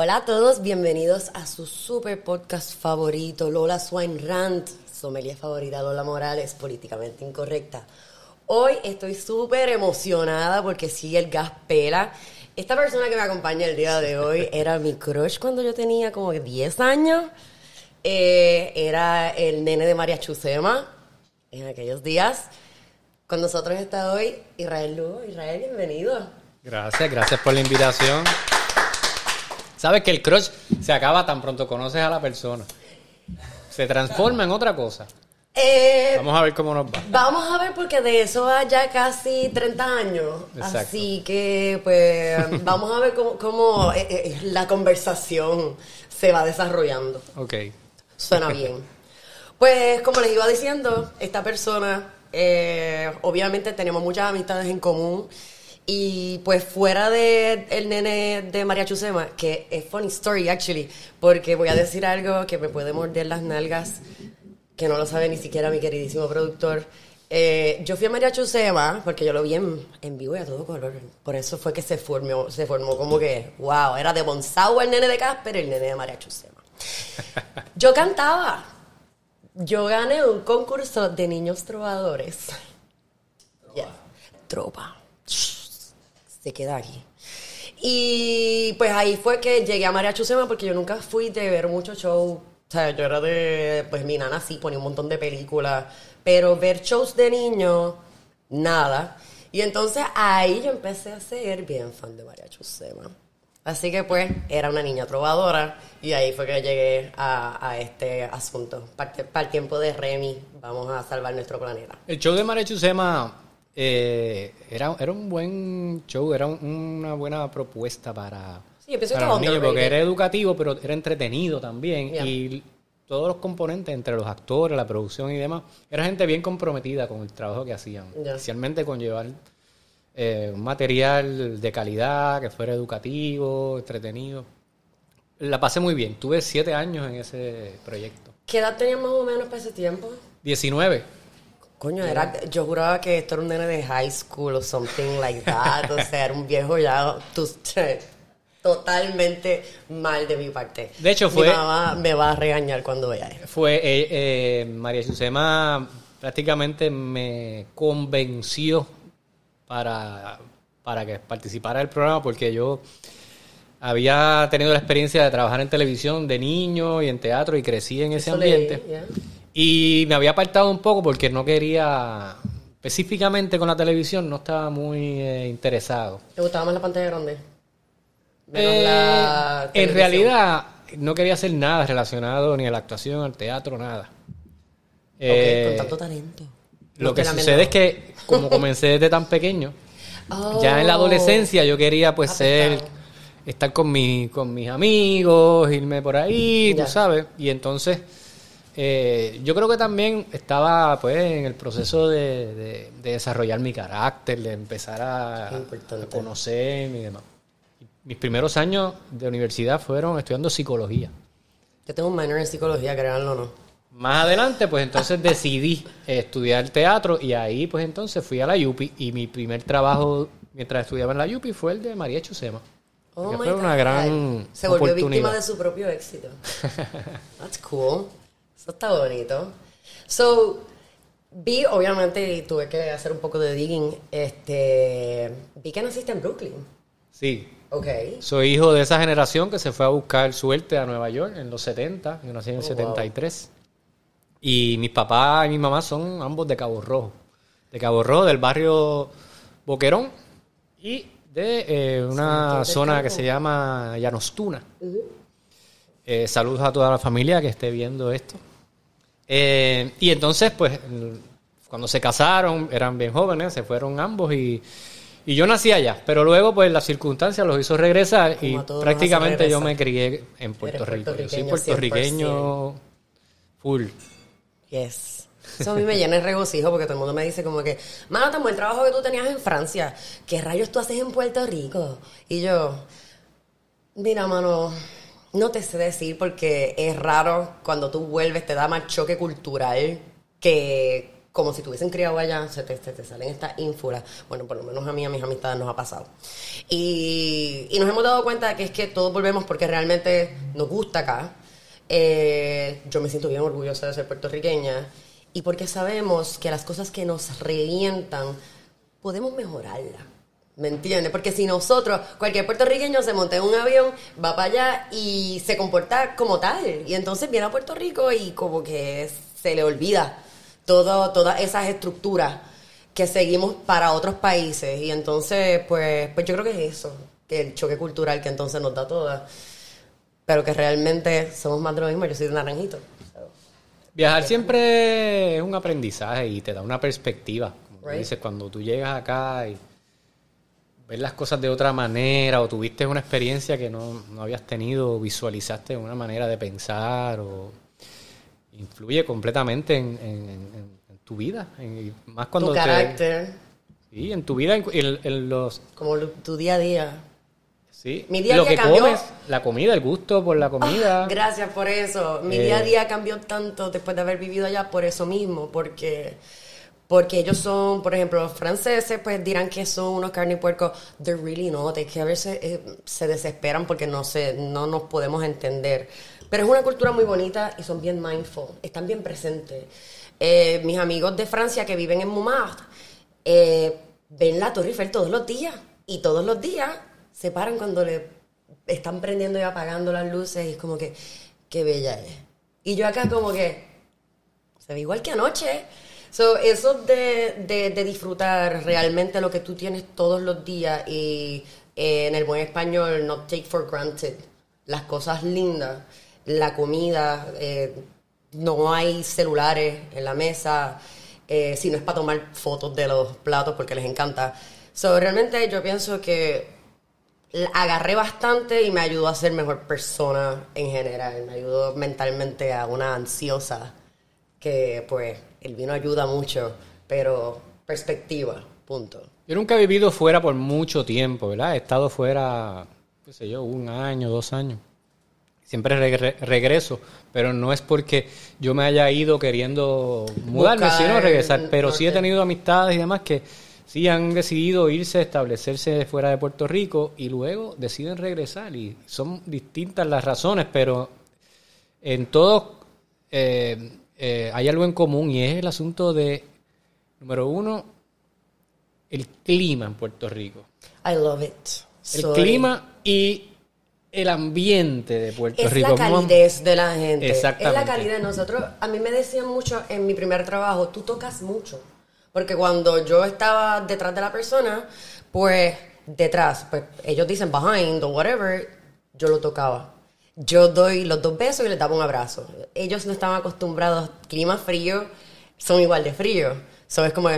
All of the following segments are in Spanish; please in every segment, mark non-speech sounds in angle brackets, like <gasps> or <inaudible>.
Hola a todos, bienvenidos a su super podcast favorito, Lola Swine Rant, sommelier favorita Lola Morales, políticamente incorrecta. Hoy estoy súper emocionada porque sigue el gas pela. Esta persona que me acompaña el día de hoy <laughs> era mi crush cuando yo tenía como 10 años. Eh, era el nene de María Chusema en aquellos días. Con nosotros está hoy Israel Lugo. Israel, bienvenido. Gracias, gracias por la invitación. Sabes que el crush se acaba tan pronto conoces a la persona. Se transforma en otra cosa. Eh, Vamos a ver cómo nos va. Vamos a ver porque de eso va ya casi 30 años. Exacto. Así que pues <laughs> vamos a ver cómo, cómo, eh, eh, la conversación se va desarrollando. Ok. Suena bien. Pues como les iba diciendo, esta persona, obviamente tenemos muchas amistades en común. Y pues fuera de el nene de María Chusema, que es funny story actually, porque voy a decir algo que me puede morder las nalgas, que no lo sabe ni siquiera mi queridísimo productor. Eh, yo fui a María Chusema porque yo lo vi en, en vivo y a todo color. Por eso fue que se formó, se formó como que, wow, era de Bonsau el nene de Casper y el nene de María Chusema. <laughs> Yo cantaba. Yo gané un concurso de niños trovadores. Yeah. Tropa. Queda aquí. Y pues ahí fue que llegué a María Chusema porque yo nunca fui de ver mucho show. O sea, yo era de. Pues mi nana sí ponía un montón de películas. Pero ver shows de niños, nada. Y entonces ahí yo empecé a ser bien fan de María Chusema. Así que pues era una niña trovadora y ahí fue que llegué a, a este asunto. Para, para el tiempo de Remy, vamos a salvar nuestro planeta. El show de María Chusema eh, era, era un buen show, era un- una buena propuesta para, Sí, yo para que los niños, porque era educativo, pero era entretenido también. Yeah. Y todos los componentes, entre los actores, la producción y demás, era gente bien comprometida con el trabajo que hacían. Yeah. Especialmente con llevar eh, un material de calidad, que fuera educativo, entretenido. La pasé muy bien. Tuve siete años en ese proyecto. ¿Qué edad tenías más o menos para ese tiempo? 19. Coño, era, yo juraba que esto era un nene de high school o something like that. o sea, era un viejo ya tú, totalmente mal de mi parte. De hecho, fue- Mi mamá me va a regañar cuando vea esto. Fue eh, eh, María Chusema prácticamente me convenció para, para que participara del programa porque yo había tenido la experiencia de trabajar en televisión de niño y en teatro y crecí en ese Eso ambiente. yeah. Y me había apartado un poco porque no quería, específicamente con la televisión, no estaba muy eh, interesado. ¿Te gustaba más la pantalla grande? Eh, la en realidad no quería hacer nada relacionado ni a la actuación, al teatro, nada. Ok, Eh, con tanto talento. Lo No que sucede es que, como comencé desde tan pequeño, ya en la Oh. adolescencia yo quería pues ser, estar con, mi, con mis amigos, irme por ahí, Ya. tú sabes. Y entonces, eh, yo creo que también estaba pues en el proceso de, de- de desarrollar mi carácter, de empezar a, a conocerme y demás. Mis primeros años de universidad fueron estudiando psicología. Yo tengo un minor en psicología, créanlo o no. Más adelante, pues entonces decidí estudiar teatro y ahí pues entonces fui a la Yupi y mi primer trabajo mientras estudiaba en la Yupi fue el de María Chusema. Oh que my fue una God. gran Se volvió víctima oportunidad. de su propio éxito. <laughs> That's cool. Eso está bonito. So, vi, obviamente, y tuve que hacer un poco de digging. Este, vi que naciste en Brooklyn. Sí, Ok. soy hijo de esa generación que se fue a buscar suerte a Nueva York en los 70, yo nací en el Oh, 73. Y mis papás y mi mamá son ambos de Cabo Rojo. De Cabo Rojo, del barrio Boquerón y de eh, una zona que se llama Llanostuna. Eh, saludos a toda la familia que esté viendo esto. Eh, y entonces, pues, el- cuando se casaron, eran bien jóvenes, se fueron ambos y, y yo nací allá. Pero luego, pues, las circunstancias los hizo regresar y Como prácticamente yo me crié en Puerto Eres Rico. Yo soy puertorriqueño puertorriqueño full. Yes. Eso a mí me llena de regocijo porque todo el mundo me dice como que, mano, tan buen trabajo que tú tenías en Francia. ¿Qué rayos tú haces en Puerto Rico? Y yo, mira, mano, no te sé decir porque es raro cuando tú vuelves, te da más choque cultural que como si tuviesen criado allá, se te, se te salen estas ínfulas. Bueno, por lo menos a mí, a mis amistades nos ha pasado. Y, y nos hemos dado cuenta que es que todos volvemos porque realmente nos gusta acá. Eh, yo me siento bien orgullosa de ser puertorriqueña. Y porque sabemos que las cosas que nos revientan, podemos mejorarlas. ¿Me entiendes? Porque si nosotros, cualquier puertorriqueño se monta en un avión, va para allá y se comporta como tal. Y entonces viene a Puerto Rico y como que se le olvida todo, todas esas estructuras que seguimos para otros países. Y entonces, pues, pues yo creo que es eso, que el choque cultural que entonces nos da todas. Pero que realmente somos más de lo mismo, yo soy de naranjito. Viajar siempre es un aprendizaje y te da una perspectiva. Como Right. dices, cuando tú llegas acá y ves las cosas de otra manera o tuviste una experiencia que no, no habías tenido, o visualizaste una manera de pensar o influye completamente en, en- en- en tu vida. Más cuando tu te- carácter, sí, en tu vida, en, los... como lo- tu día a día. Sí, Mi día a lo día que cambió. comes, la comida, el gusto por la comida. Gracias por eso. Mi Eh. día a día cambió tanto después de haber vivido allá por eso mismo, porque porque ellos son, por ejemplo, los franceses, pues dirán que son unos carne y puerco. They're really not. Es que a veces eh, se desesperan porque no se, no nos podemos entender. Pero es una cultura muy bonita y son bien mindful. Están bien presentes. Eh, mis amigos de Francia que viven en Montmartre eh, ven la Torre Eiffel todos los días. Y todos los días se paran cuando le están prendiendo y apagando las luces y es como que, qué bella es. Y yo acá como que, se ve igual que anoche. So, eso de, de, de disfrutar realmente lo que tú tienes todos los días y eh, en el buen español, not take for granted, las cosas lindas, la comida, eh, no hay celulares en la mesa, eh, si no es para tomar fotos de los platos porque les encanta. So, realmente yo pienso que agarré bastante y me ayudó a ser mejor persona en general. Me ayudó mentalmente a una ansiosa que pues el vino ayuda mucho, pero perspectiva, punto. Yo nunca he vivido fuera por mucho tiempo, ¿verdad? He estado fuera, qué sé yo, un año, dos años. Siempre regre- regreso, pero no es porque yo me haya ido queriendo mudarme, Buscar sino regresar. Pero sí he tenido amistades y demás que sí han decidido irse, establecerse fuera de Puerto Rico y luego deciden regresar. Y son distintas las razones, pero en todos eh, eh, hay algo en común y es el asunto de, número uno, el clima en Puerto Rico. I love it. El Soy- clima y el ambiente de Puerto es Rico. la calidez de la gente. Exactamente. Es la calidez. Nosotros, a mí me decían mucho en mi primer trabajo, tú tocas mucho. Porque cuando yo estaba detrás de la persona, pues detrás, pues ellos dicen behind o whatever, yo lo tocaba. Yo doy los dos besos y les daba un abrazo. Ellos no estaban acostumbrados, clima frío, son igual de frío. So es como,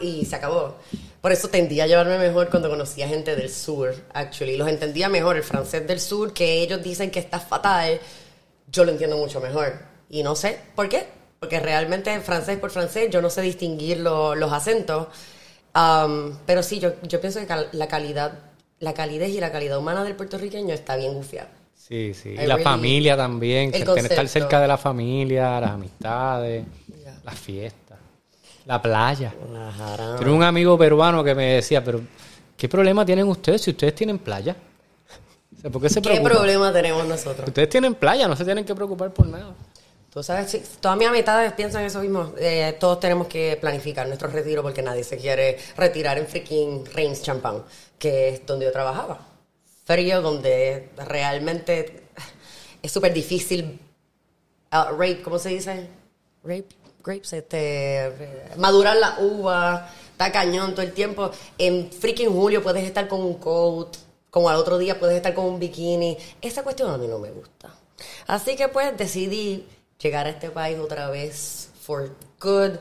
y se acabó. Por eso tendía a llevarme mejor cuando conocía gente del sur, actually. Los entendía mejor, el francés del sur, que ellos dicen que está fatal, yo lo entiendo mucho mejor. Y no sé por qué, porque realmente francés por francés yo no sé distinguir lo- los acentos. Um, pero sí, yo, yo pienso que cal- la calidad, la calidez y la calidad humana del puertorriqueño está bien gufiada. Sí, sí. I Y la really- familia también, que el tener- estar cerca de la familia, las amistades, Yeah. las fiestas, la playa. Tengo un amigo peruano que me decía, pero ¿qué problema tienen ustedes si ustedes tienen playa? O sea, ¿Por qué se ¿Qué preocupan? problema tenemos nosotros? Ustedes tienen playa, no se tienen que preocupar por nada. Tú sabes, todas mis amistades piensan eso mismo. Eh, todos tenemos que planificar nuestro retiro porque nadie se quiere retirar en freaking Reims Champagne, que es donde yo trabajaba. Frío, donde realmente es súper difícil. ah, rape, ¿cómo se dice? Rape, grapes, este. madurar la uva, está cañón todo el tiempo. En freaking julio puedes estar con un coat, como al otro día puedes estar con un bikini. Esa cuestión a mí no me gusta. Así que pues decidí llegar a este país otra vez for good,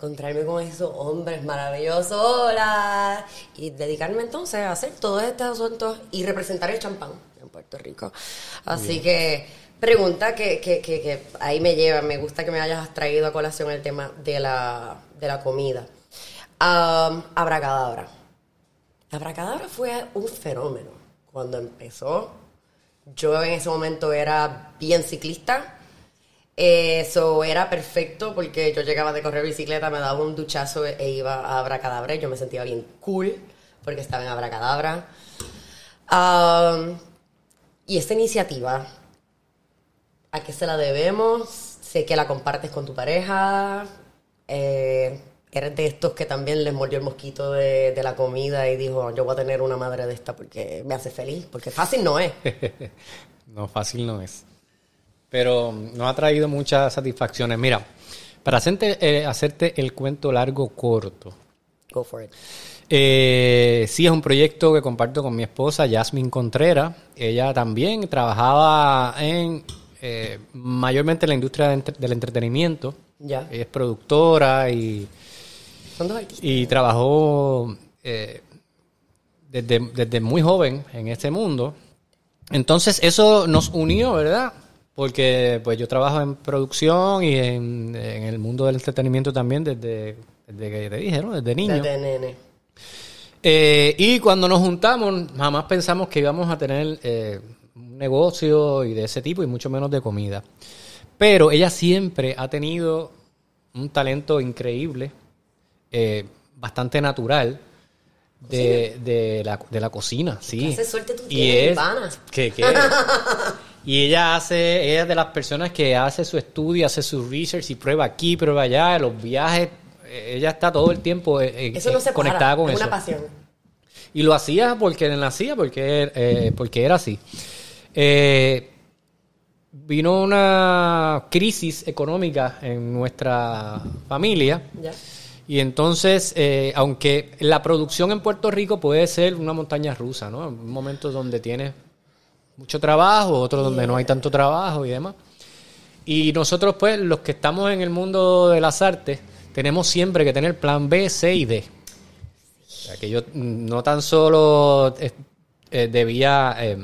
encontrarme con esos hombres maravillosos, hola, y dedicarme entonces a hacer todos estos asuntos y representar el champán en Puerto Rico. Así que pregunta que, que, que, que ahí me lleva, me gusta que me hayas traído a colación el tema de la, de la comida. Um, abracadabra. Abracadabra fue un fenómeno. Cuando empezó, yo en ese momento era bien ciclista. Eso era perfecto porque yo llegaba de correr bicicleta, me daba un duchazo e iba a Abracadabra y yo me sentía bien cool porque estaba en Abracadabra. Um, y esta iniciativa, ¿a qué se la debemos? Sé que la compartes con tu pareja. Eh, eres de estos que también les mordió el mosquito de, de la comida y dijo, yo voy a tener una madre de esta porque me hace feliz, porque fácil no es. <laughs> no, fácil no es. Pero nos ha traído muchas satisfacciones. Mira, para hacerte, eh, hacerte el cuento largo corto. Go for it. Eh, sí, es un proyecto que comparto con mi esposa, Jasmine Contreras. Ella también trabajaba en eh, mayormente en la industria de entre- del entretenimiento. Ya. Ella es productora y, Son dos artistas. y trabajó eh, desde, desde muy joven en este mundo. Entonces eso nos unió, ¿verdad? Porque pues yo trabajo en producción y en, en el mundo del entretenimiento también desde, desde que te dije, ¿no? Desde niño. Desde nene. Eh, y cuando nos juntamos, jamás pensamos que íbamos a tener eh, un negocio y de ese tipo y mucho menos de comida. Pero ella siempre ha tenido un talento increíble, eh, bastante natural de, de la, de la cocina, sí. suerte tú y tienes, es, pana? que, que- <laughs> y ella hace, ella es de las personas que hace su estudio, hace su research y prueba aquí, prueba allá, los viajes. eh, Ella está todo el tiempo eh, eh, Eso no se conectada para, con es eso. una pasión. Y lo hacía porque le nacía, porque, eh, porque era así. Eh, vino una crisis económica en nuestra familia. Ya. Y entonces, eh, aunque la producción en Puerto Rico puede ser una montaña rusa, ¿no? Un momento donde tienes mucho trabajo, otro donde no hay tanto trabajo y demás. Y nosotros, pues, los que estamos en el mundo de las artes, tenemos siempre que tener plan B, C y D. O sea, que yo mm, no tan solo eh, eh, debía eh,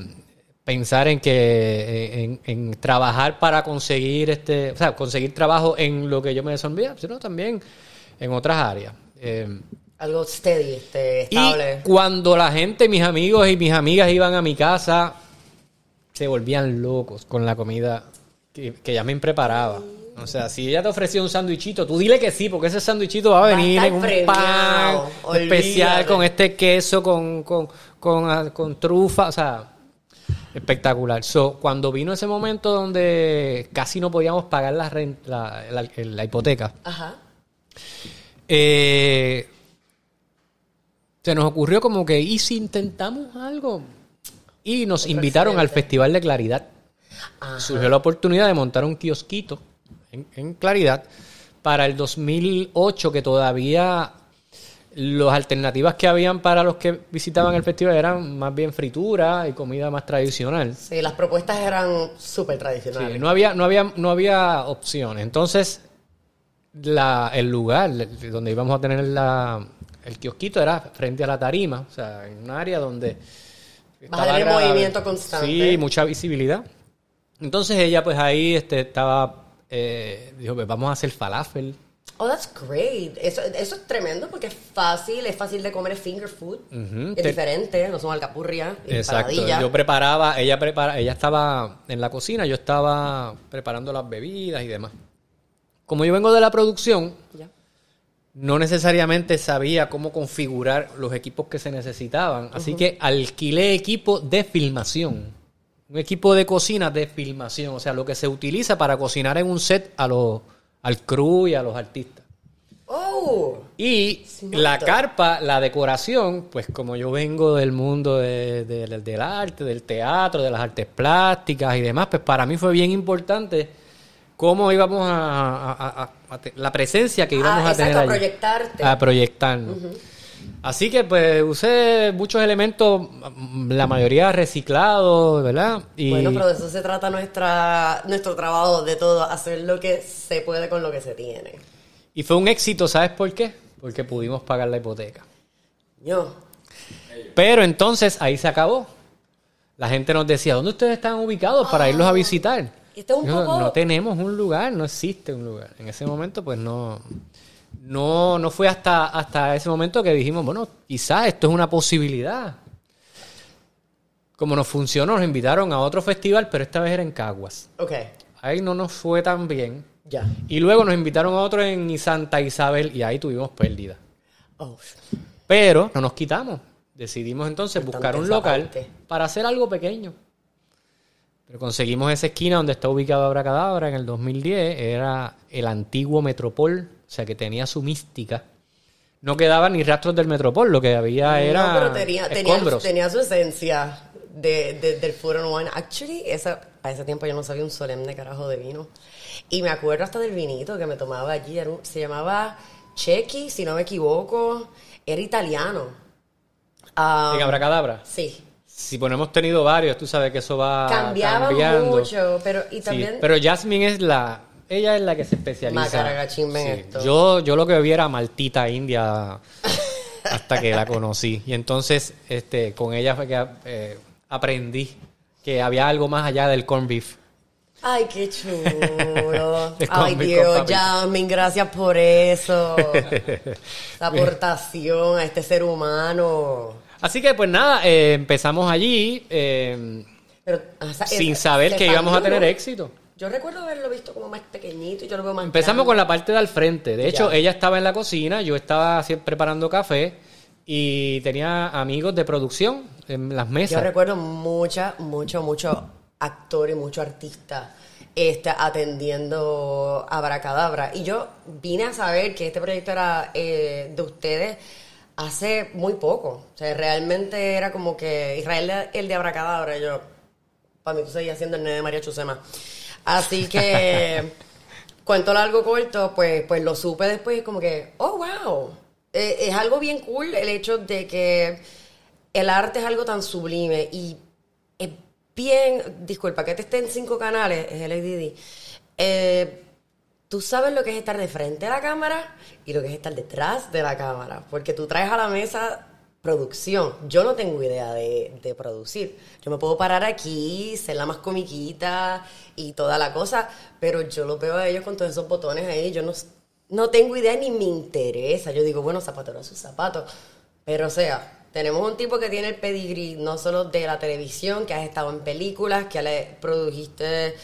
pensar en que en, en trabajar para conseguir este, o sea, conseguir trabajo en lo que yo me desenvolvía, sino también en otras áreas. Eh, Algo steady, este, y estable. cuando la gente, mis amigos y mis amigas iban a mi casa, se volvían locos con la comida que, que ya me preparaba. O sea, si ella te ofrecía un sándwichito, tú dile que sí, porque ese sándwichito va a venir en un pan especial con este queso, con, con, con, ah, con trufa, o sea, espectacular. So, cuando vino ese momento donde casi no podíamos pagar la, ren- la, la- la hipoteca, Ajá. eh, se nos ocurrió como que, ¿y si intentamos algo? Y nos invitaron al Festival de Claridad. Ajá. Surgió la oportunidad de montar un kiosquito en, en Claridad para el 2008, que todavía las alternativas que habían para los que visitaban el festival eran más bien fritura y comida más tradicional. Sí, las propuestas eran súper Sí, tradicionales. no había, no había, no había opciones. Entonces, la, el lugar donde íbamos a tener la, el kiosquito era frente a la tarima, o sea, en un área donde Vas a tener movimiento constante. Sí, mucha visibilidad. Entonces ella, pues ahí este, estaba, eh, dijo, pues vamos a hacer falafel. Oh, that's great. Eso, eso es tremendo porque es fácil, es fácil de comer, es finger food. Es Te- diferente, no son alcapurria, Exacto. empanadilla. Yo preparaba, ella prepara, ella estaba en la cocina, yo estaba preparando las bebidas y demás. Como yo vengo de la producción. No necesariamente sabía cómo configurar los equipos que se necesitaban. Así que alquilé equipo de filmación. Un equipo de cocina de filmación. O sea, lo que se utiliza para cocinar en un set a los, al crew y a los artistas. Oh, Y la carpa, la decoración, pues como yo vengo del mundo de- de- del- del arte, del teatro, de las artes plásticas y demás, pues para mí fue bien importante cómo íbamos a, a- a- a- a te- la presencia que íbamos Ah, a tener a allí. proyectarte. A proyectarnos. Así que pues usé muchos elementos, la mayoría reciclados, ¿verdad? Y Bueno, pero de eso se trata nuestra, nuestro trabajo de todo, hacer lo que se puede con lo que se tiene. y fue un éxito, ¿sabes por qué? Porque pudimos pagar la hipoteca. Yo, Pero entonces ahí se acabó. La gente nos decía, ¿dónde ustedes están ubicados para irlos a visitar? Es un No, poco- no tenemos un lugar, no existe un lugar. En ese momento, pues no. No, no fue hasta, hasta ese momento que dijimos, bueno, quizás esto es una posibilidad. Como nos funcionó, nos invitaron a otro festival, pero esta vez era en Caguas. ok. Ahí no nos fue tan bien. Ya. Y luego nos invitaron a otro en Santa Isabel y ahí tuvimos pérdida. Oh, Pero no nos quitamos. Decidimos entonces Bastante buscar un local parte. para hacer algo pequeño. Pero conseguimos esa esquina donde está ubicado Abracadabra en el 2010. Era el antiguo Metropol, o sea que tenía su mística. No quedaban ni rastros del Metropol, lo que había era no, pero tenía, tenía, escombros. tenía su esencia de, de- del food and wine. Actually, esa, a ese tiempo yo no sabía un solemne carajo de vino. Y me acuerdo hasta del vinito que me tomaba allí. era un- se llamaba Chequi, si no me equivoco. Era italiano. Ah, En Abracadabra. sí. Si no hemos tenido varios, tú sabes que eso va Cambiaba cambiando. mucho, pero y Sí, también... pero Jasmine es la. Ella es la que se especializa. Sí, esto. Yo, yo lo que bebía era maltita india <laughs> hasta que la conocí. Y entonces, este, con ella fue que eh, aprendí que había algo más allá del corn beef. Ay, qué chulo. <laughs> Ay, Dios, Jasmine, gracias por eso. <laughs> La aportación a este ser humano. Así que, pues nada, eh, empezamos allí eh, Pero, o sea, sin es- saber se que íbamos a expandió, tener ¿no? éxito. Yo recuerdo haberlo visto como más pequeñito y yo lo veo más Empezamos con la parte de al frente. De hecho, Ya. ella estaba en la cocina, yo estaba así preparando café y tenía amigos de producción en las Yo mesas. recuerdo mucha, mucho, mucho actor y mucho artista este, atendiendo a Abracadabra. Y yo vine a saber que este proyecto era eh, de ustedes hace muy poco. O sea, realmente era como que Israel el de Abracadabra. Yo, para mí tú seguías siendo el nene de María Chusema. Así que, <laughs> cuento largo corto, pues, pues lo supe después como que, oh, wow. Eh, es algo bien cool el hecho de que el arte es algo tan sublime y es bien, disculpa, que te esté en cinco canales, es el ADD. Eh, tú sabes lo que es estar de frente a la cámara y lo que es estar detrás de la cámara, porque tú traes a la mesa producción. Yo no tengo idea de, de producir. Yo me puedo parar aquí, ser la más comiquita y toda la cosa, pero yo lo veo a ellos con todos esos botones ahí, yo no, no tengo idea ni me interesa. Yo digo, bueno, zapatero a sus zapatos. Pero o sea, tenemos un tipo que tiene el pedigrí no solo de la televisión, que has estado en películas, que le produjiste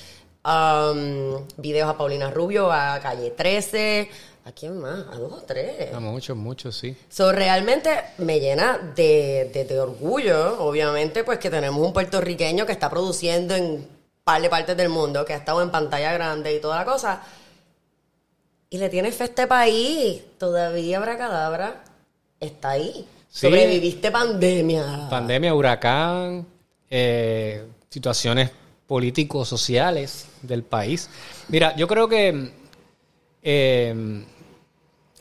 um, videos a Paulina Rubio, a Calle 13, ¿a quién más? A dos o tres. A muchos, muchos, sí. So, realmente me llena de, de- de orgullo, obviamente, pues que tenemos un puertorriqueño que está produciendo en par de partes del mundo, que ha estado en pantalla grande y toda la cosa. Y le tiene fe a este país. Todavía Abracadabra está ahí. Sí. Sobreviviste pandemia. Pandemia, huracán, eh, situaciones políticos, sociales del país. Mira, yo creo que, eh,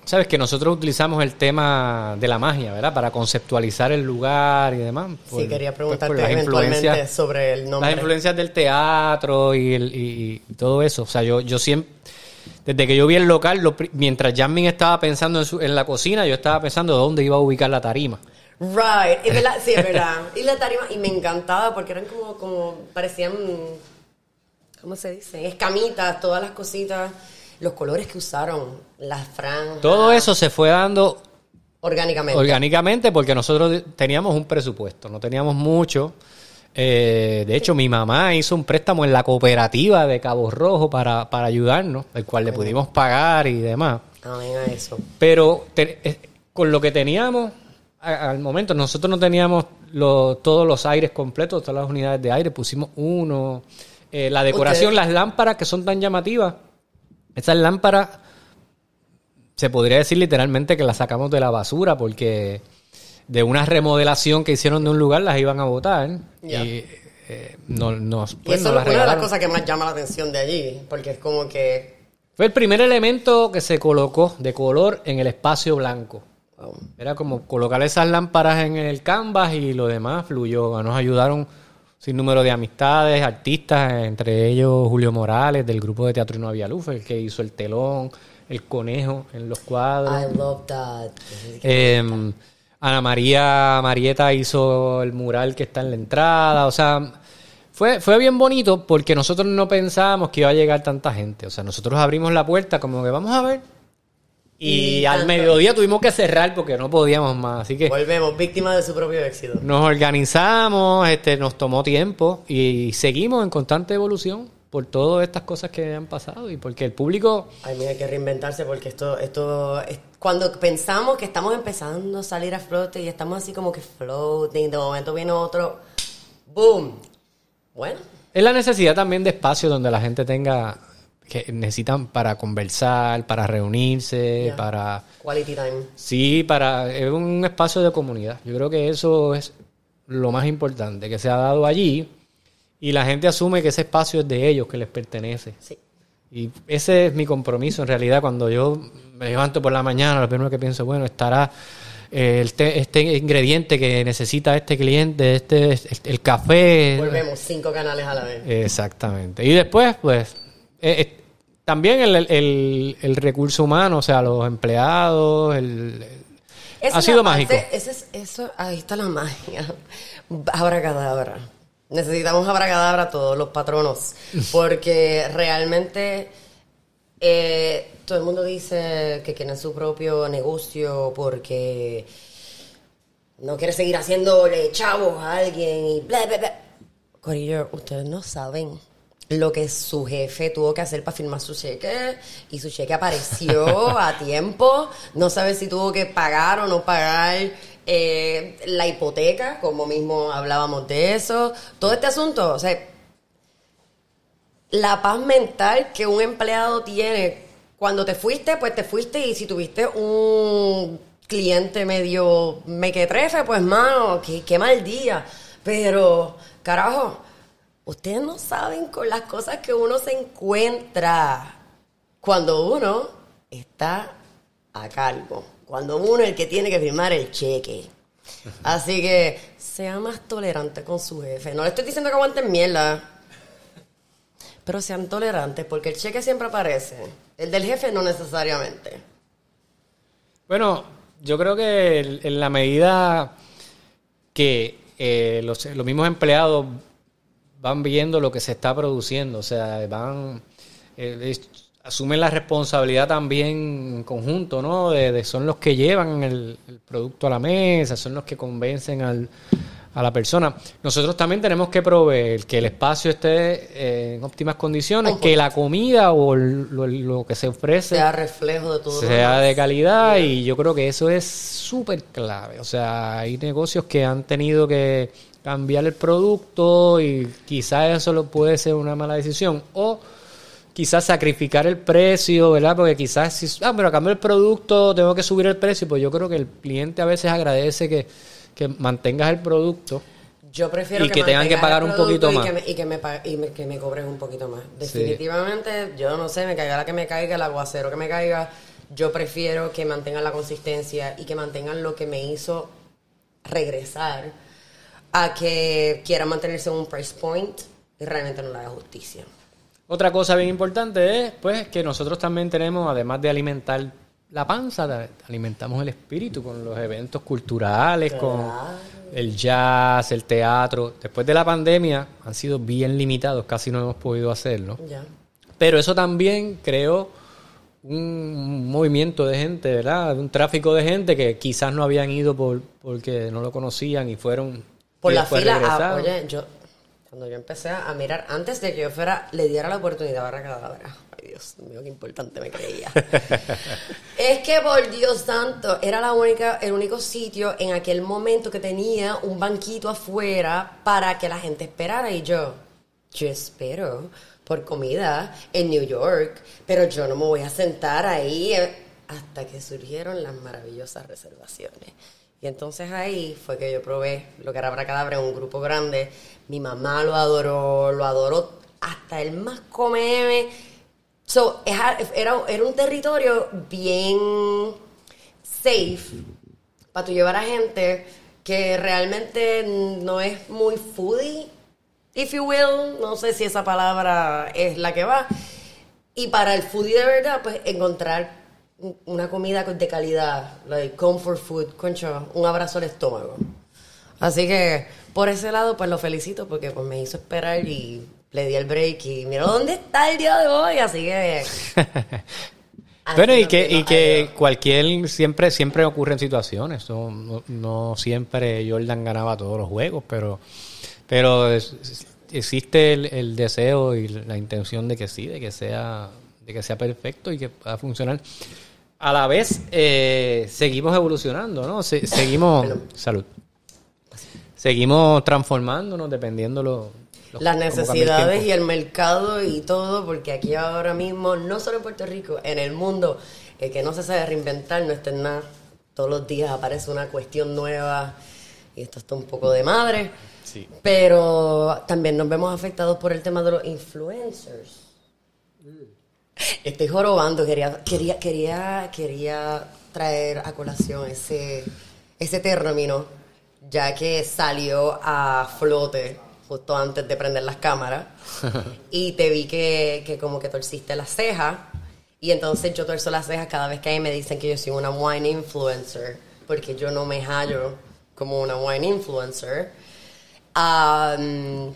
sabes que nosotros utilizamos el tema de la magia, ¿verdad? Para conceptualizar el lugar y demás. sí, quería pues, preguntarte eventualmente sobre el nombre. Las influencias del teatro y, el- y- y todo eso. O sea, yo, yo siempre, desde que yo vi el local, lo mientras Jasmine estaba pensando en, su- en la cocina, yo estaba pensando dónde iba a ubicar la tarima. Right, es verdad, sí, es <laughs> verdad. Y la tarima, y me encantaba porque eran como, como, parecían, ¿cómo se dice? Escamitas, todas las cositas, los colores que usaron, las franjas. Todo eso se fue dando Orgánicamente. orgánicamente porque nosotros teníamos un presupuesto, no teníamos mucho. Eh, de hecho, mi mamá hizo un préstamo en la cooperativa de Cabo Rojo para, para ayudarnos, el cual le pudimos pagar y demás. Amén a eso. Pero te- eh, con lo que teníamos al momento, nosotros no teníamos lo- todos los aires completos, todas las unidades de aire, pusimos uno. Eh, la decoración, Ustedes- las lámparas que son tan llamativas, esas lámparas se podría decir literalmente que las sacamos de la basura porque de una remodelación que hicieron de un lugar las iban a botar Ya. y eh, no, nos, Y pues, eso es una de las cosas que más llama la atención de allí, porque es como que... Fue el primer elemento que se colocó de color en el espacio blanco. Era como colocar esas lámparas en el canvas y lo demás fluyó. Nos ayudaron sin número de amistades, artistas, entre ellos Julio Morales del grupo de Teatro y No Había Luz, el que hizo el telón, el conejo en los cuadros. I love that. Eh, Ana María Marieta hizo el mural que está en la entrada. O sea, fue, fue bien bonito porque nosotros no pensábamos que iba a llegar tanta gente. O sea, nosotros abrimos la puerta como que vamos a ver. Y, Y al mediodía tuvimos que cerrar porque no podíamos más. Así que Volvemos, víctima de su propio éxito. nos organizamos, este, nos tomó tiempo y seguimos en constante evolución. por todas estas cosas que han pasado y porque el público... Ay, mira, hay que reinventarse porque esto, esto, es- cuando pensamos que estamos empezando a salir a flote y estamos así como que floating, de momento viene otro, boom. Bueno, Es la necesidad también de espacio donde la gente tenga... que necesitan para conversar, para reunirse, para... quality time. Sí, para... Es un espacio de comunidad. Yo creo que eso es lo más importante que se ha dado allí y la gente asume que ese espacio es de ellos, que les pertenece. Sí. Y ese es mi compromiso en realidad. Cuando yo me levanto por la mañana, lo primero que pienso, bueno, estará eh, el te- este ingrediente que necesita este cliente, este, el, el café. Volvemos cinco canales a la vez. Exactamente. Y después, pues, eh, eh, también el, el- el recurso humano, o sea, los empleados, el, ha sido mágico. parte- ese es- eso, ahí está la magia. <laughs> Abracadabra. Necesitamos abracadabra todos los patronos. <laughs> Porque realmente eh, todo el mundo dice que tiene su propio negocio porque no quiere seguir haciéndole chavos a alguien y bla, bla, bla. Corillo, ustedes no saben lo que su jefe tuvo que hacer para firmar su cheque y su cheque apareció <laughs> a tiempo. No sabe si tuvo que pagar o no pagar eh, la hipoteca, como mismo hablábamos de eso. Todo este asunto, o sea, la paz mental que un empleado tiene cuando te fuiste, pues te fuiste y si tuviste un cliente medio mequetrefe, pues mano, qué, qué mal día. Pero, carajo, ustedes no saben con las cosas que uno se encuentra cuando uno está a cargo, cuando uno es el que tiene que firmar el cheque. Así que sea más tolerante con su jefe. No le estoy diciendo que aguanten mierda. Pero sean tolerantes, porque el cheque siempre aparece. El del jefe no necesariamente. Bueno, yo creo que en la medida que eh, los, los mismos empleados van viendo lo que se está produciendo, o sea, van eh, asumen la responsabilidad también en conjunto, ¿no? De, de- son los que llevan el, el producto a la mesa, son los que convencen al, a la persona. Nosotros también tenemos que proveer que el espacio esté eh, en óptimas condiciones, que la comida o lo, lo que se ofrece Sea reflejo de todo sea de calidad y yo creo que eso es súper clave. O sea, hay negocios que han tenido que cambiar el producto y quizás eso lo puede ser una mala decisión o quizás sacrificar el precio, ¿verdad? Porque quizás si, ah, pero a cambio el producto tengo que subir el precio, pues yo creo que el cliente a veces agradece que, que mantengas el producto. Yo prefiero Y que tengan que pagar un poquito más. Y que me, y que me, pa- y me- que me cobres un poquito más. Definitivamente, yo no sé, me caiga la que me caiga, el aguacero que me caiga. Yo prefiero que mantengan la consistencia y que mantengan lo que me hizo regresar a que quieran mantenerse en un price point y realmente no le haga justicia. Otra cosa bien importante es pues que nosotros también tenemos, además de alimentar la panza, ta- alimentamos el espíritu con los eventos culturales, con el jazz, el teatro. Después de la pandemia han sido bien limitados, casi no hemos podido hacerlo. Ya. Pero eso también creó un movimiento de gente, ¿verdad? Un tráfico de gente que quizás no habían ido por, porque no lo conocían y fueron... Por y la fila, ah, oye, yo, cuando yo empecé a mirar, antes de que yo fuera, le diera la oportunidad a Cadabra. Ay, Dios mío, qué importante me creía. <laughs> es que, por Dios santo, era la única, el único sitio en aquel momento que tenía un banquito afuera para que la gente esperara. Y yo, yo espero por comida en New York, pero yo no me voy a sentar ahí eh, hasta que surgieron las maravillosas reservaciones. Y entonces ahí fue que yo probé lo que era Abracadabra en un grupo grande. Mi mamá lo adoró, lo adoró hasta el más come. So, era, era un territorio bien safe para llevar a gente que realmente no es muy foodie, if you will. No sé si esa palabra es la que va. Y para el foodie de verdad, pues encontrar una comida de calidad, like comfort food, concho, un abrazo al estómago. Así que por ese lado, pues lo felicito porque pues me hizo esperar y le di el break y mira dónde está el día de hoy. Así que. <laughs> Bueno, y que, y que cualquier, siempre, siempre ocurren situaciones. No, no, no siempre Jordan ganaba todos los juegos, pero, pero es- existe el, el deseo y la intención de que sí, de que sea, de que sea perfecto y que pueda funcionar. A la vez, eh, seguimos evolucionando, ¿no? Se- seguimos. Salud. Seguimos transformándonos dependiendo lo, los- Las necesidades y el mercado y todo, porque aquí ahora mismo, no solo en Puerto Rico, en el mundo, el que no se sabe reinventar no está en nada. Todos los días aparece una cuestión nueva y esto está un poco de madre. Sí. Pero también nos vemos afectados por el tema de los influencers. Estoy jorobando, quería, quería, quería, quería traer a colación ese, ese término, ya que salió a flote justo antes de prender las cámaras. <laughs> y te vi que, que como que torciste las cejas. Y entonces yo torzo las cejas cada vez que a mí me dicen que yo soy una wine influencer, porque yo no me hallo como una wine influencer. Am,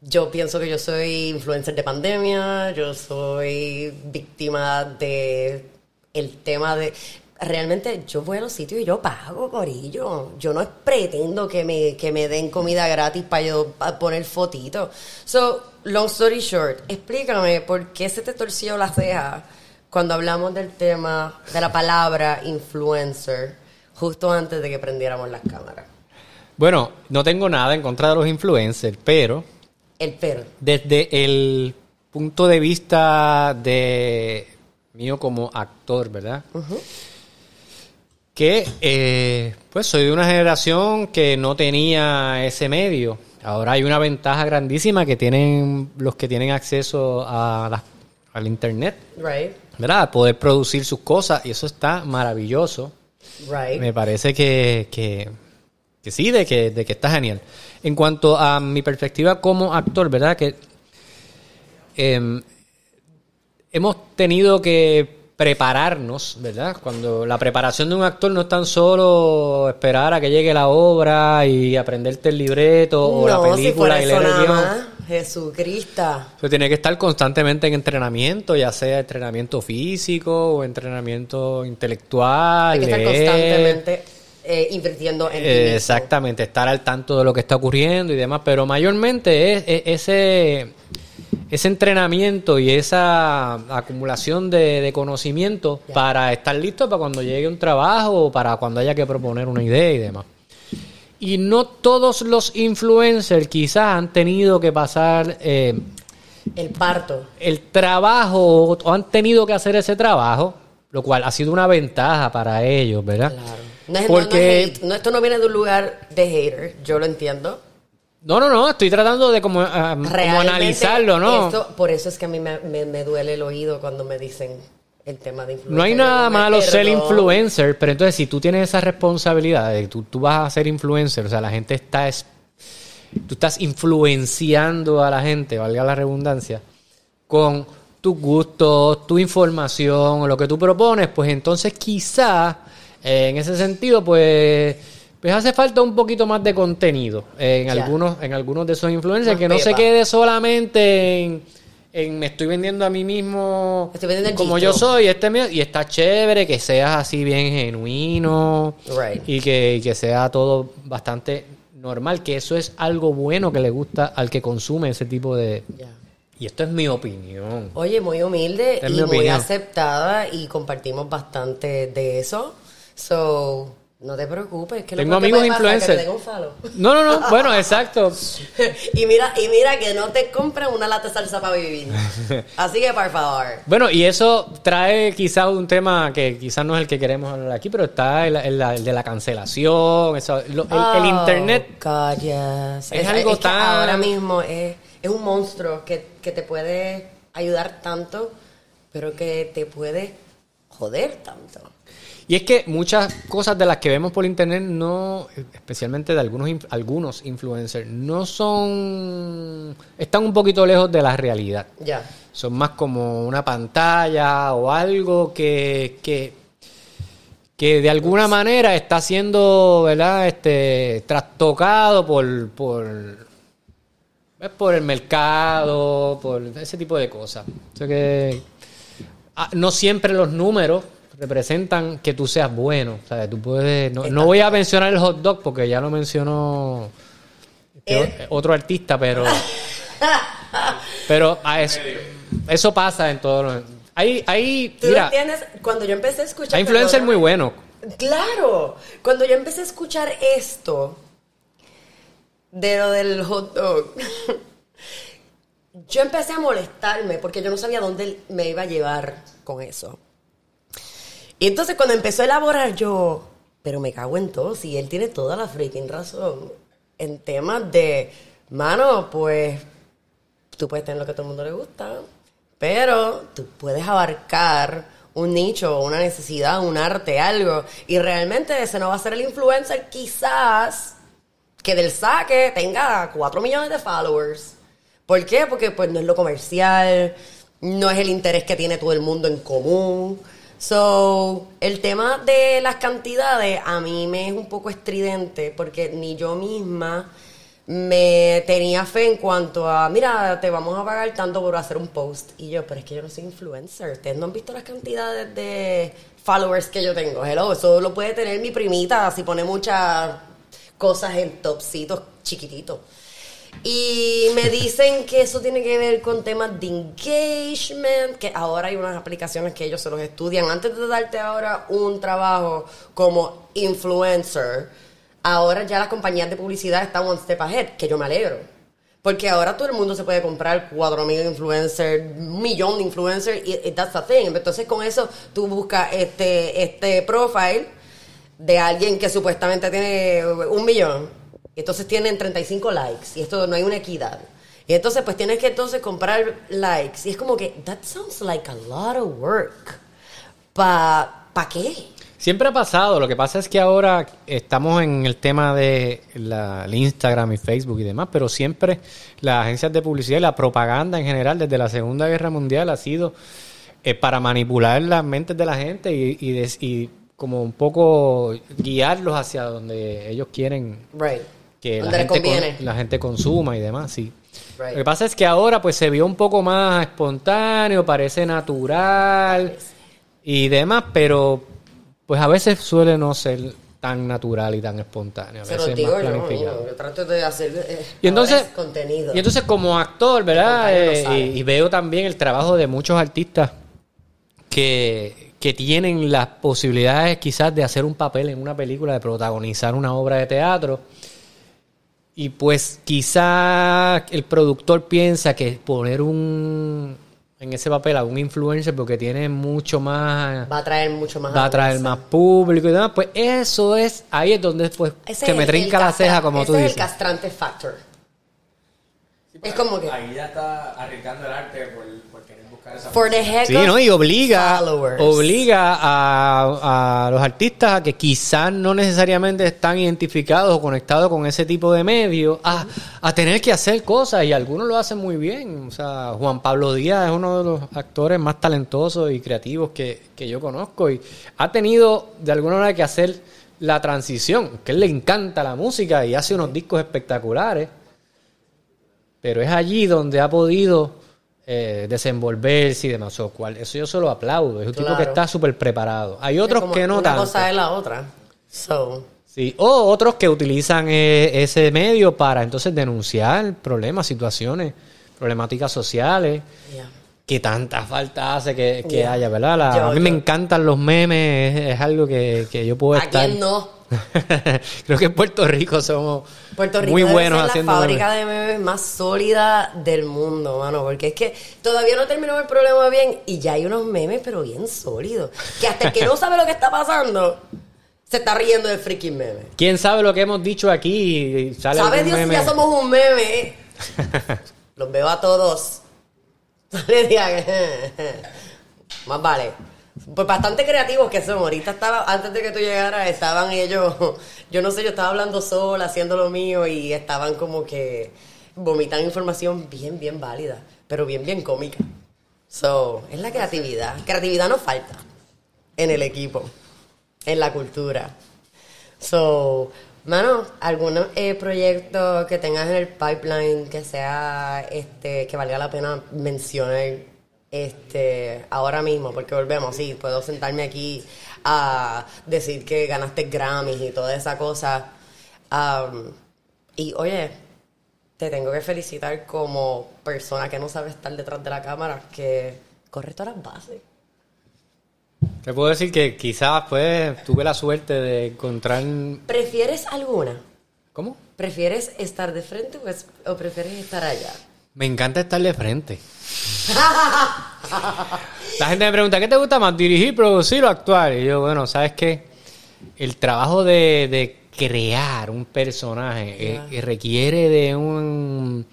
yo pienso que yo soy influencer de pandemia, yo soy víctima de el tema de realmente yo voy a los sitios y yo pago corillo. Yo no pretendo que me, que me den comida gratis para yo poner fotitos. So, long story short, explícame por qué se te torció la ceja cuando hablamos del tema de la palabra influencer justo antes de que prendiéramos las cámaras. Bueno, no tengo nada en contra de los influencers, pero El pero. desde el punto de vista de mío como actor, ¿verdad? Que eh, pues soy de una generación que no tenía ese medio. Ahora hay una ventaja grandísima que tienen los que tienen acceso a las- al internet, Right, ¿verdad? Poder producir sus cosas y eso está maravilloso. right. Me parece que, que, que sí, de que, de que está genial. En cuanto a mi perspectiva como actor, ¿verdad? Que em, hemos tenido que prepararnos, ¿verdad? Cuando la preparación de un actor no es tan solo esperar a que llegue la obra y aprenderte el libreto o la si película fuera y leer el guion. Jesucristo. Tiene que estar constantemente en entrenamiento, ya sea entrenamiento físico o entrenamiento intelectual. Hay que estar leer. constantemente eh, invirtiendo en Eh. Exactamente, estar al tanto de lo que está ocurriendo y demás, pero mayormente es, es- ese, ese entrenamiento y esa acumulación de, de conocimiento para estar listo para cuando llegue un trabajo o para cuando haya que proponer una idea y demás. Y no todos los influencers quizás han tenido que pasar eh, El parto. el trabajo o han tenido que hacer ese trabajo, lo cual ha sido una ventaja para ellos, ¿verdad? Claro. No es, Porque no es esto no viene de un lugar de hater, yo lo entiendo. No, no, no, estoy tratando de como, ah, como analizarlo, ¿no? esto- por eso es que a mí me, me- me duele el oído cuando me dicen el tema de influencer. no hay nada malo ser influencer, pero entonces si tú tienes esa responsabilidad de que tú, tú vas a ser influencer, o sea, la gente está... es- tú estás influenciando a la gente, valga la redundancia, con tus gustos, tu información, lo que tú propones, pues entonces quizás eh, en ese sentido, pues... Pues hace falta un poquito más de contenido en algunos en algunos de esos influencers Más que no se quede solamente en, en me estoy vendiendo a mí mismo como yo soy este mío y está chévere que seas así bien genuino Right. y que, y que sea todo bastante normal que eso es algo bueno que le gusta al que consume ese tipo de y esto es mi opinión. Oye, muy humilde Es y muy aceptada y compartimos bastante de eso. So, no te preocupes. Que lo Tengo que amigos puede pasar es que influencers. te un no no no bueno exacto <laughs> y mira, y mira que no te compren una lata de salsa para vivir. <laughs> Así que por favor. Bueno, y eso trae quizás un tema que quizás no es el que queremos hablar aquí, pero está el, el- el de la cancelación, eso, lo- el, el Oh, internet. God, yes. Es algo que tan- ahora mismo es, es un monstruo que, que te puede ayudar tanto, pero que te puede joder tanto. Y es que muchas cosas de las que vemos por internet no, especialmente de algunos algunos influencers, no son, están un poquito lejos de la realidad. Ya. Son más como una pantalla o algo que, que, que de alguna manera está siendo, ¿verdad? Este, trastocado por, por, por el mercado, por ese tipo de cosas. O sea que ah, no siempre los números representan que tú seas bueno. O sea, tú puedes, no, no voy a mencionar el hot dog porque ya lo mencionó que Eh. otro artista, pero <laughs> pero a eso, eso pasa en todos los hay hay ¿Tú mira? Cuando yo empecé a escuchar... hay influencers muy buenos. Claro, cuando yo empecé a escuchar esto de lo del hot dog, <laughs> yo empecé a molestarme porque yo no sabía dónde me iba a llevar con eso. Y entonces cuando empezó a elaborar yo, pero me cago en todo, si él tiene toda la freaking razón en temas de, mano, pues tú puedes tener lo que a todo el mundo le gusta, pero tú puedes abarcar un nicho, una necesidad, un arte, algo, y realmente ese no va a ser el influencer quizás que del saque tenga 4 millones de followers. ¿Por qué? Porque pues no es lo comercial, no es el interés que tiene todo el mundo en común. So, el tema de las cantidades a mí me es un poco estridente porque ni yo misma me tenía fe en cuanto a, mira, te vamos a pagar tanto por hacer un post. Y yo, pero es que yo no soy influencer. Ustedes no han visto las cantidades de followers que yo tengo. Hello, eso lo puede tener mi primita si pone muchas cosas en topsitos chiquititos. Y me dicen que eso tiene que ver con temas de engagement, que ahora hay unas aplicaciones que ellos se los estudian. Antes de darte ahora un trabajo como influencer, ahora ya las compañías de publicidad están one step ahead, que yo me alegro. Porque ahora todo el mundo se puede comprar 4.000 influencers, un millón de influencers, y that's the thing. Entonces con eso tú buscas este, este profile de alguien que supuestamente tiene un millón. Entonces tienen 35 likes. Y esto no hay una equidad. Y entonces pues tienes que entonces comprar likes. Y es como que, that sounds like a lot of work. ¿Pa, ¿pa qué? Siempre ha pasado, lo que pasa es que ahora estamos en el tema de la, el Instagram y Facebook y demás, pero siempre las agencias de publicidad y la propaganda en general desde la Segunda Guerra Mundial ha sido eh, para manipular las mentes de la gente y, y, des- y como un poco guiarlos hacia donde ellos quieren Right. Que la gente, con- la gente consuma y demás, sí. Right. Lo que pasa es que ahora pues se vio un poco más espontáneo, parece natural y demás, pero pues a veces suele no ser tan natural y tan espontáneo, a veces digo más yo, planificado. yo trato de hacer eh, Y entonces, contenido. y entonces como actor, ¿verdad? no Eh, y, y veo también el trabajo de muchos artistas que, que tienen las posibilidades quizás de hacer un papel en una película, de protagonizar una obra de teatro. Y pues quizá el productor piensa que poner un en ese papel a un influencer porque tiene mucho más va a traer mucho más va a traer audiencia. más público y demás, pues eso es ahí es donde pues Ese se es me trinca la ceja como ese tú es dices. el castrante factor. es como que Ahí ya está arriesgando el arte por, por for the heck Sí, of ¿no? Y obliga, followers. obliga a, a los artistas a que quizás no necesariamente están identificados o conectados con ese tipo de medios a, a tener que hacer cosas y algunos lo hacen muy bien. O sea, Juan Pablo Díaz es uno de los actores más talentosos y creativos que, que yo conozco y ha tenido de alguna manera que hacer la transición, que él le encanta la música y hace unos discos espectaculares, pero es allí donde ha podido eh, desenvolverse y demás. O cual, eso yo se lo aplaudo. Es un tipo que está súper preparado. Hay otros como que no una tanto. cosa es la otra. So, Sí. O otros que utilizan eh, ese medio para entonces denunciar problemas, situaciones, problemáticas sociales. yeah. Que tanta falta hace que, que Ya. haya, ¿verdad? La- Yo- a mí me encantan los memes, es, es algo que, que yo puedo ¿A estar. quién no? <laughs> Creo que en Puerto Rico somos Puerto Rico muy debe buenos ser la haciendo fábrica memes. de memes más sólida del mundo, mano, porque es que todavía no terminó el problema bien y ya hay unos memes pero bien sólidos, que hasta el que no <laughs> sabe lo que está pasando se está riendo del freaking meme. ¿Quién sabe lo que hemos dicho aquí? Sale ¿Sabe Dios si meme? ya somos un meme? <laughs> Los veo a todos. <laughs> Más vale. Pues bastante creativos que son. Ahorita estaba, antes de que tú llegaras, estaban ellos, <laughs> yo no sé, yo estaba hablando sola, haciendo lo mío y estaban como que vomitando información bien, bien válida, pero bien, bien cómica. So, es la creatividad. Creatividad no falta en el equipo, en la cultura. So, mano, algún eh, proyecto que tengas en el pipeline que sea, este, que valga la pena mencionar, este, ahora mismo, porque volvemos, sí, puedo sentarme aquí a decir que ganaste Grammys y toda esa cosa. Am, y oye, te tengo que felicitar como persona que no sabe estar detrás de la cámara, que corre todas las bases. Te puedo decir que quizás pues tuve la suerte de encontrar... ¿Prefieres alguna? ¿Cómo? ¿Prefieres estar de frente o, es- o prefieres estar allá? Me encanta estar de frente. La gente me pregunta, ¿qué te gusta más? ¿Dirigir, producir o actuar? Y yo, bueno, ¿sabes qué? El trabajo de, de crear un personaje eh, eh, requiere de un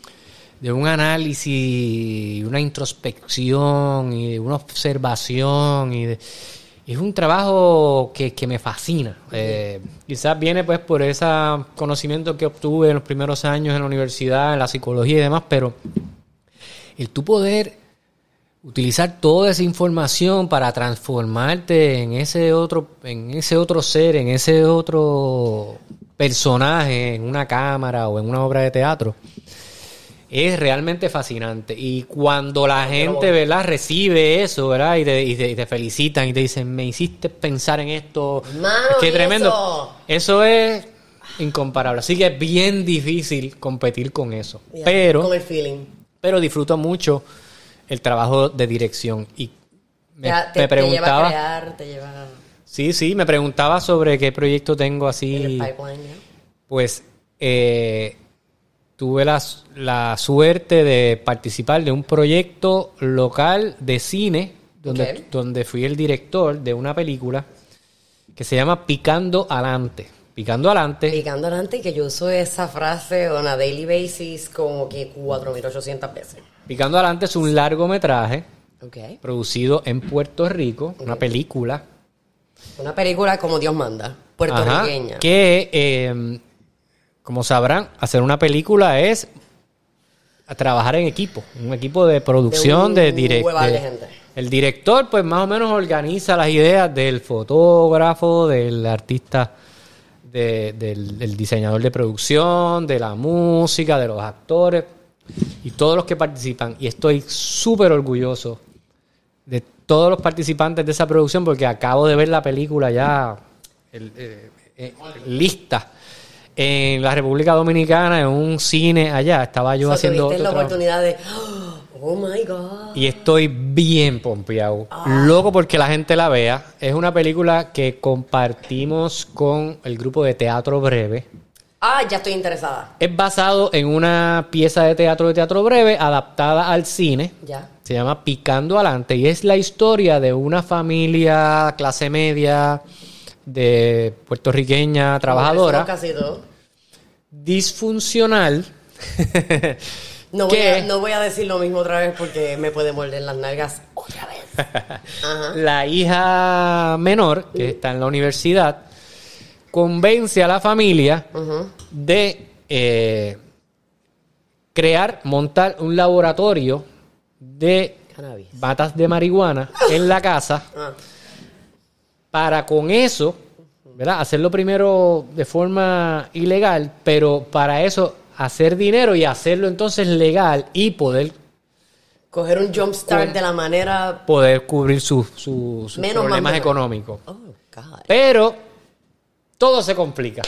de un análisis, y una introspección y de una observación y de- es un trabajo que, que me fascina. Eh, quizás viene pues por ese conocimiento que obtuve en los primeros años en la universidad, en la psicología y demás, pero el tú poder utilizar toda esa información para transformarte en ese otro, en ese otro ser, en ese otro personaje, en una cámara o en una obra de teatro, es realmente fascinante. Y cuando la gente, ¿verdad?, recibe eso, ¿verdad? Y te, y te- y te felicitan y te dicen, me hiciste pensar en esto. Mano, ¿y tremendo. eso? Eso es incomparable. Así que es bien difícil competir con eso. Pero Con el feeling. pero disfruto mucho el trabajo de dirección y me, Ya, te, me te lleva a preguntaba crear, te lleva sí sí me preguntaba sobre qué proyecto tengo en así el pipeline, pues eh, tuve la, la suerte de participar de un proyecto local de cine donde, donde fui el director de una película que se llama Picando Alante Picando Alante Picando adelante y que yo uso esa frase on a daily basis como que 4.800 veces. Picando Alante es un largometraje Ok. producido en Puerto Rico una película Una película como Dios manda, puertorriqueña. Ajá, que, eh, como sabrán, hacer una película es a trabajar en equipo, un equipo de producción, De de. El director, pues más o menos organiza las ideas del fotógrafo, del artista, de- del, del diseñador de producción, de la música, de los actores y todos los que participan. Y estoy súper orgulloso de todos los participantes de esa producción porque acabo de ver la película ya el- eh, eh, lista en la República Dominicana en un cine allá estaba yo O sea, haciendo tuviste la trabajo. oportunidad de, <gasps> oh my God. y estoy bien pompeado Ah. loco porque la gente la vea es una película que compartimos con el grupo de teatro breve Ah, ya estoy interesada. es basado en una pieza de teatro de teatro breve adaptada al cine Ya. Se llama Picando Alante y es la historia de una familia clase media de puertorriqueña trabajadora casi todo. Disfuncional <laughs> No voy, a, no voy a decir lo mismo otra vez porque me puede morder las nalgas otra vez. <laughs> Ajá. la hija menor que está en la universidad convence a la familia de eh, crear montar un laboratorio de Cannabis. batas de marihuana en la casa Ah. para con eso, ¿verdad? Hacerlo primero de forma ilegal, pero para eso hacer dinero y hacerlo entonces legal y poder, Coger un jump start Con- de la manera. poder cubrir sus su, problemas más económicos. Oh, God. Pero todo se complica.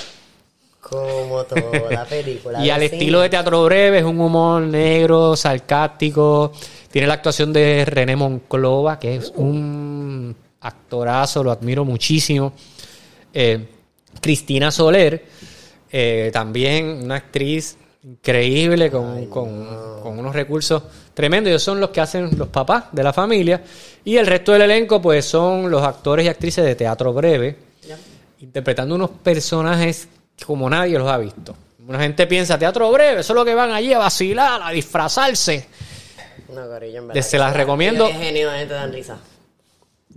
Como toda película. <laughs> Y al estilo de teatro breve, es un humor negro, sarcástico. Tiene la actuación de René Monclova, que es un actorazo, lo admiro muchísimo. Eh, Cristina Soler, eh, también una actriz increíble, con, con- con unos recursos tremendos. Ellos son los que hacen los papás de la familia. Y el resto del elenco, pues son los actores y actrices de teatro breve interpretando unos personajes como nadie los ha visto. Una gente piensa, teatro breve, eso es lo que van allí a vacilar, a disfrazarse. No, en verdad. Se las recomiendo. dan risa.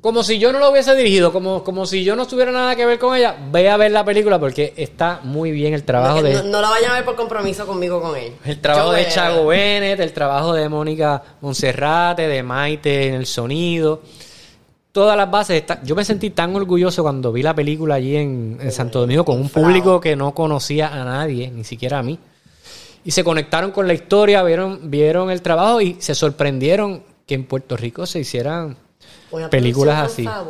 Como si yo no lo hubiese dirigido, como, como si yo no tuviera nada que ver con ella. Ve a ver la película porque está muy bien el trabajo no, de... no, no la vayan a ver por compromiso conmigo con él. El trabajo Yo, de Chago Bennett, el trabajo de Mónica Monserrate, de Maite en el sonido. Todas las bases están. Yo me sentí tan orgulloso cuando vi la película allí en, en Santo Domingo con un público que no conocía a nadie, ni siquiera a mí. Y se conectaron con la historia, vieron, vieron el trabajo y se sorprendieron que en Puerto Rico se hicieran una películas así. ah,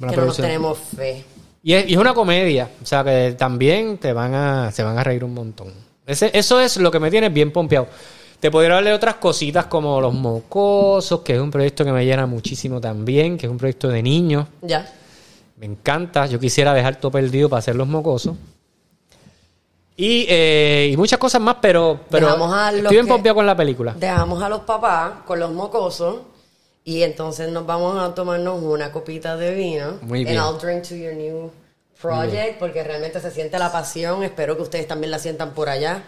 una Que no nos tenemos fe. Y es, y es una comedia, o sea que también te van a, se van a reír un montón. Ese- eso es lo que me tiene bien pompeado. Te podría hablar de otras cositas como Los Mocosos, que es un proyecto que me llena muchísimo también, que es un proyecto de niños. Ya. Me encanta. Yo quisiera dejar todo perdido para hacer Los Mocosos. Y, eh, y muchas cosas más, pero, pero estoy bien que- pompeado con la película. Dejamos a los papás con los mocosos y entonces nos vamos a tomarnos una copita de vino. Muy bien. And I'll drink to your new project porque realmente se siente la pasión. Espero que ustedes también la sientan por allá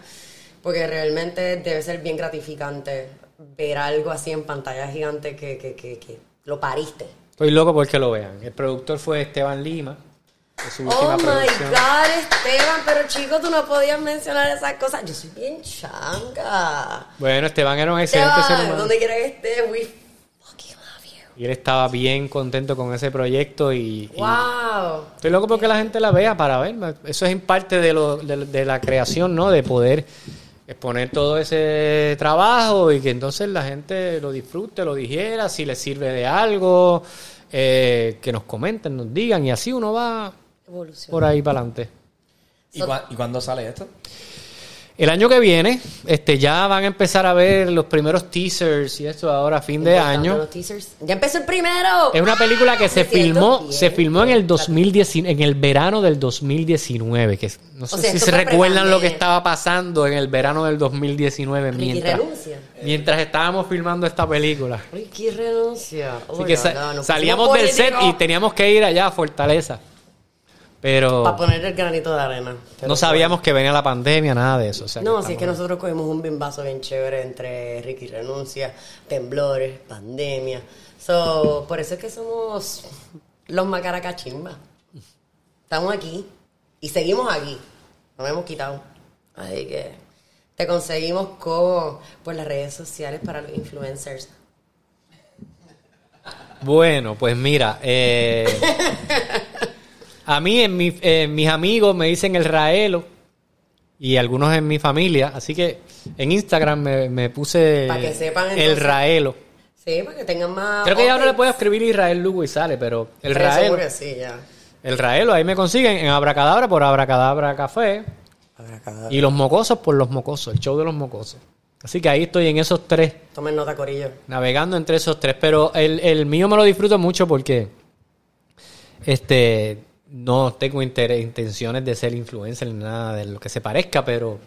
porque realmente debe ser bien gratificante ver algo así en pantalla gigante que, que, que, que lo pariste. Estoy loco porque lo vean. El productor fue Esteban Lima. su Oh my producción. God, Esteban, pero chico, tú no podías mencionar esas cosas. Yo soy bien changa. Bueno, Esteban era un excelente ser Esteban, humano. donde quiera que estés, we. Y él estaba bien contento con ese proyecto y, y Wow. estoy loco porque la gente la vea para ver. Eso es en parte de, lo, de, de la creación, ¿no? De poder exponer todo ese trabajo y que entonces la gente lo disfrute, lo digiera, si les sirve de algo, eh, que nos comenten, nos digan y así uno va Evolución. por ahí para adelante. ¿Y, cua- ¿Y cuándo sale esto? El año que viene, este, ya van a empezar a ver los primeros teasers y esto ahora a fin de año. los teasers. Ya empezó el primero. Es una película que se filmó, bien. se filmó en el 2010, en el verano del 2019, que no sé sea, si se recuerdan lo que estaba pasando en el verano del 2019 Ricky mientras, mientras estábamos filmando esta película. Ricky renuncia. Así que sa- salíamos del set y tenía teníamos que ir allá a Fortaleza. Pero Para poner el granito de arena. No sabíamos que venía la pandemia, nada de eso. o sea, No, si es que nosotros cogimos un bimbazo bien chévere entre Ricky renuncia, temblores, pandemia. So, por eso es que somos los macaracachimba. Estamos aquí y seguimos aquí. No hemos quitado. Así que te conseguimos con por las redes sociales para los influencers. Bueno, pues mira, eh, <laughs> a mí en, mi- mis amigos me dicen el Raelo y algunos en mi familia, así que en Instagram me, me puse Pa' que sepan, el. Raelo. Sí, para que tengan más. Creo que ya no le puedo escribir Israel Lugo y sale, pero el Pero Raelo, que sí, ya. el Raelo, ahí me consiguen en Abracadabra por Abracadabra Café Abracadabra. y los mocosos por los mocosos, el show de los mocosos. Así que ahí estoy en esos tres Tomen nota, Corillo. navegando entre esos tres. Pero el, el mío me lo disfruto mucho porque este no tengo interés- intenciones de ser influencer ni nada de lo que se parezca, pero,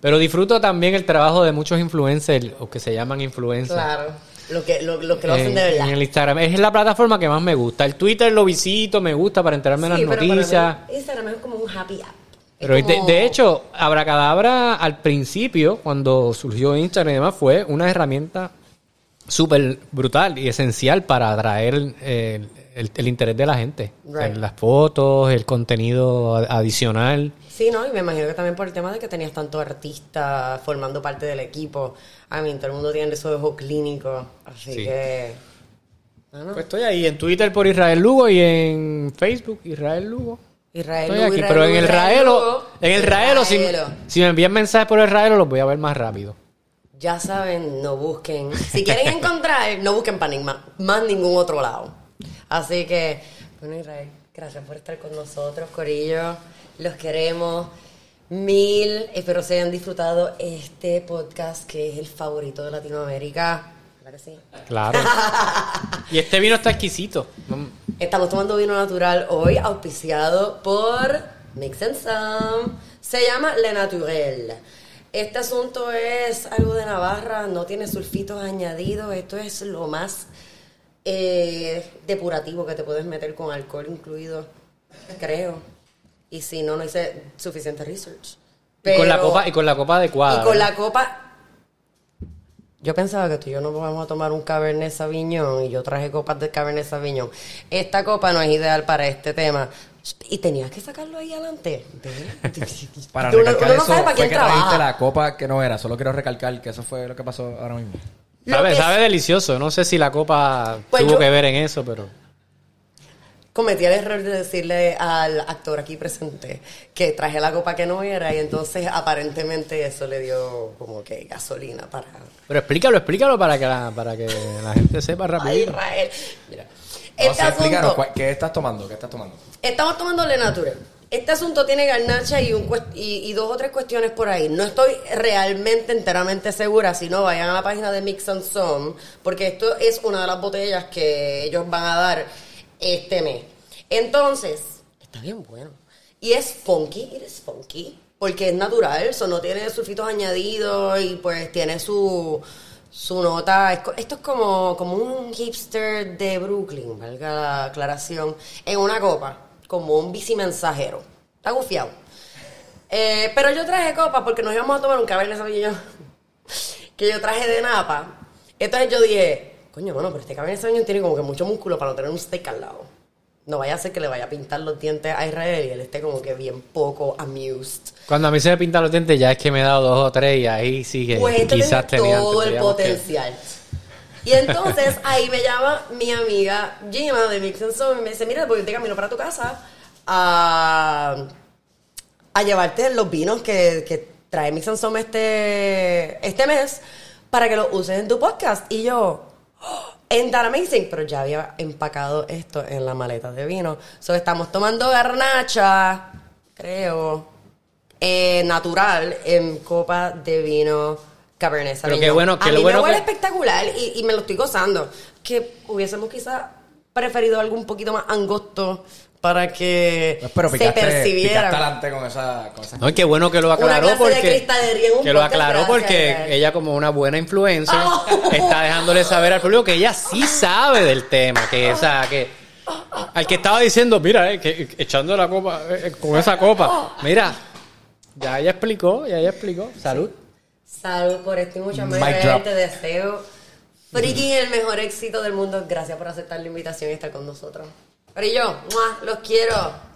pero disfruto también el trabajo de muchos influencers, o que se llaman influencers. Claro. Lo que, lo, lo que lo hacen en, de verdad. en el Instagram. Es la plataforma que más me gusta. El Twitter lo visito, me gusta para enterarme de Sí, las pero para noticias. mí Instagram es como un happy app. Pero de, de hecho, Abracadabra al principio, cuando surgió Instagram y demás, fue una herramienta súper brutal y esencial para atraer el, el- el interés de la gente. O sea, Right. las fotos, el contenido adicional. Sí, ¿no? Y me imagino que también por el tema de que tenías tantos artistas formando parte del equipo. A mí, todo el mundo tiene su ojo clínico. Así Sí. que. Bueno, Pues estoy ahí en Twitter por Israel Lugo y en Facebook Israel Lugo. Israel Estoy Lugo, aquí, Israel pero en el Israel Raelo, Lugo, en el Raelo, si, Raelo. si me envían mensajes por el Raelo, los voy a ver más rápido. Ya saben, no busquen. Si quieren encontrar, no busquen ni- más, ningún otro lado. Así que, bueno, Israel, gracias por estar con nosotros, Corillo. Los queremos mil. Espero se hayan disfrutado este podcast que es el favorito de Latinoamérica. ¿Verdad que sí? Claro. <laughs> y este vino está exquisito. Estamos tomando vino natural hoy, auspiciado por Mix and Some. Se llama Le Naturel. Este asunto es algo de Navarra, no tiene sulfitos añadidos. Esto es lo más eh, depurativo que te puedes meter con alcohol incluido, creo. Y si no, no hice suficiente research. Y con la Pero- copa, y con la copa adecuada. y con la copa. Yo pensaba que tú y yo no vamos a tomar un Cabernet Sauvignon y yo traje copas de Cabernet Sauvignon. Esta copa no es ideal para este tema. Y tenías que sacarlo ahí adelante. <laughs> Para Uno- recalcar uno no eso, sabe para fue quién que trajiste trabaja. la copa que no era. Solo quiero recalcar que eso fue lo que pasó ahora mismo. Lo Sabe, que sabe delicioso. No sé si la copa Pues tuvo yo- que ver en eso, pero. Cometí el error de decirle al actor aquí presente que traje la copa que no era y entonces aparentemente eso le dio como que gasolina para... Pero explícalo, explícalo para que la, para que la gente sepa <laughs> Ay, rápido. Israel. Mira, este asunto... qué estás tomando, qué estás tomando. Estamos tomando Le Nature. Este asunto tiene garnacha y, un cuest- y, y dos o tres cuestiones por ahí. No estoy realmente enteramente segura, si no vayan a la página de Mix and Some, porque esto es una de las botellas que ellos van a dar este mes. Entonces, está bien bueno. Y es funky, it is funky, porque es natural, eso no tiene sulfitos añadidos y pues tiene su, su nota. Esto es como, como un hipster de Brooklyn, valga la aclaración, en una copa, como un bicimensajero. Está gufiado. Eh, pero yo traje copa porque nos íbamos a tomar un cabernet sauvignon <laughs> que yo traje de Napa. Entonces yo dije, coño, bueno, pero este cabernet sauvignon tiene como que mucho músculo para no tener un steak al lado. No vaya a ser que le vaya a pintar los dientes a Israel y él esté como que bien poco amused. Cuando a mí se me pintan los dientes, ya es que me he dado dos o tres y ahí sí que Pues quizás tenía todo el que- potencial. Y entonces <laughs> ahí me llama mi amiga Gina de Mix and Zone y me dice, mira, voy de camino para tu casa a, a llevarte los vinos que, que trae Mix and Zone este, este mes para que los uses en tu podcast. Y yo, "Oh, en That Amazing, pero ya había empacado esto en la maleta de vino. So estamos tomando garnacha, creo, eh, natural en copa de vino Cabernet Pero Sauvignon. qué bueno, que a mí bueno me huele que- espectacular y, y me lo estoy gozando. Que hubiésemos quizás preferido algo un poquito más angosto para que Pues, pero se picaste, percibiera. picaste adelante con esa, con esa No, y qué bueno que lo Una aclaró clase porque un que lo aclaró gracias, porque ella como una buena influencer Oh. está dejándole saber al público que ella sí sabe del tema, que esa que al que estaba diciendo, mira, eh, que echando la copa eh, eh, con esa copa, mira, ya ella explicó, ya ella explicó. Salud. Salud por esto y mucho más. Te deseo freaking el mejor éxito del mundo. Gracias por aceptar la invitación y estar con nosotros. ¡Mua! los quiero.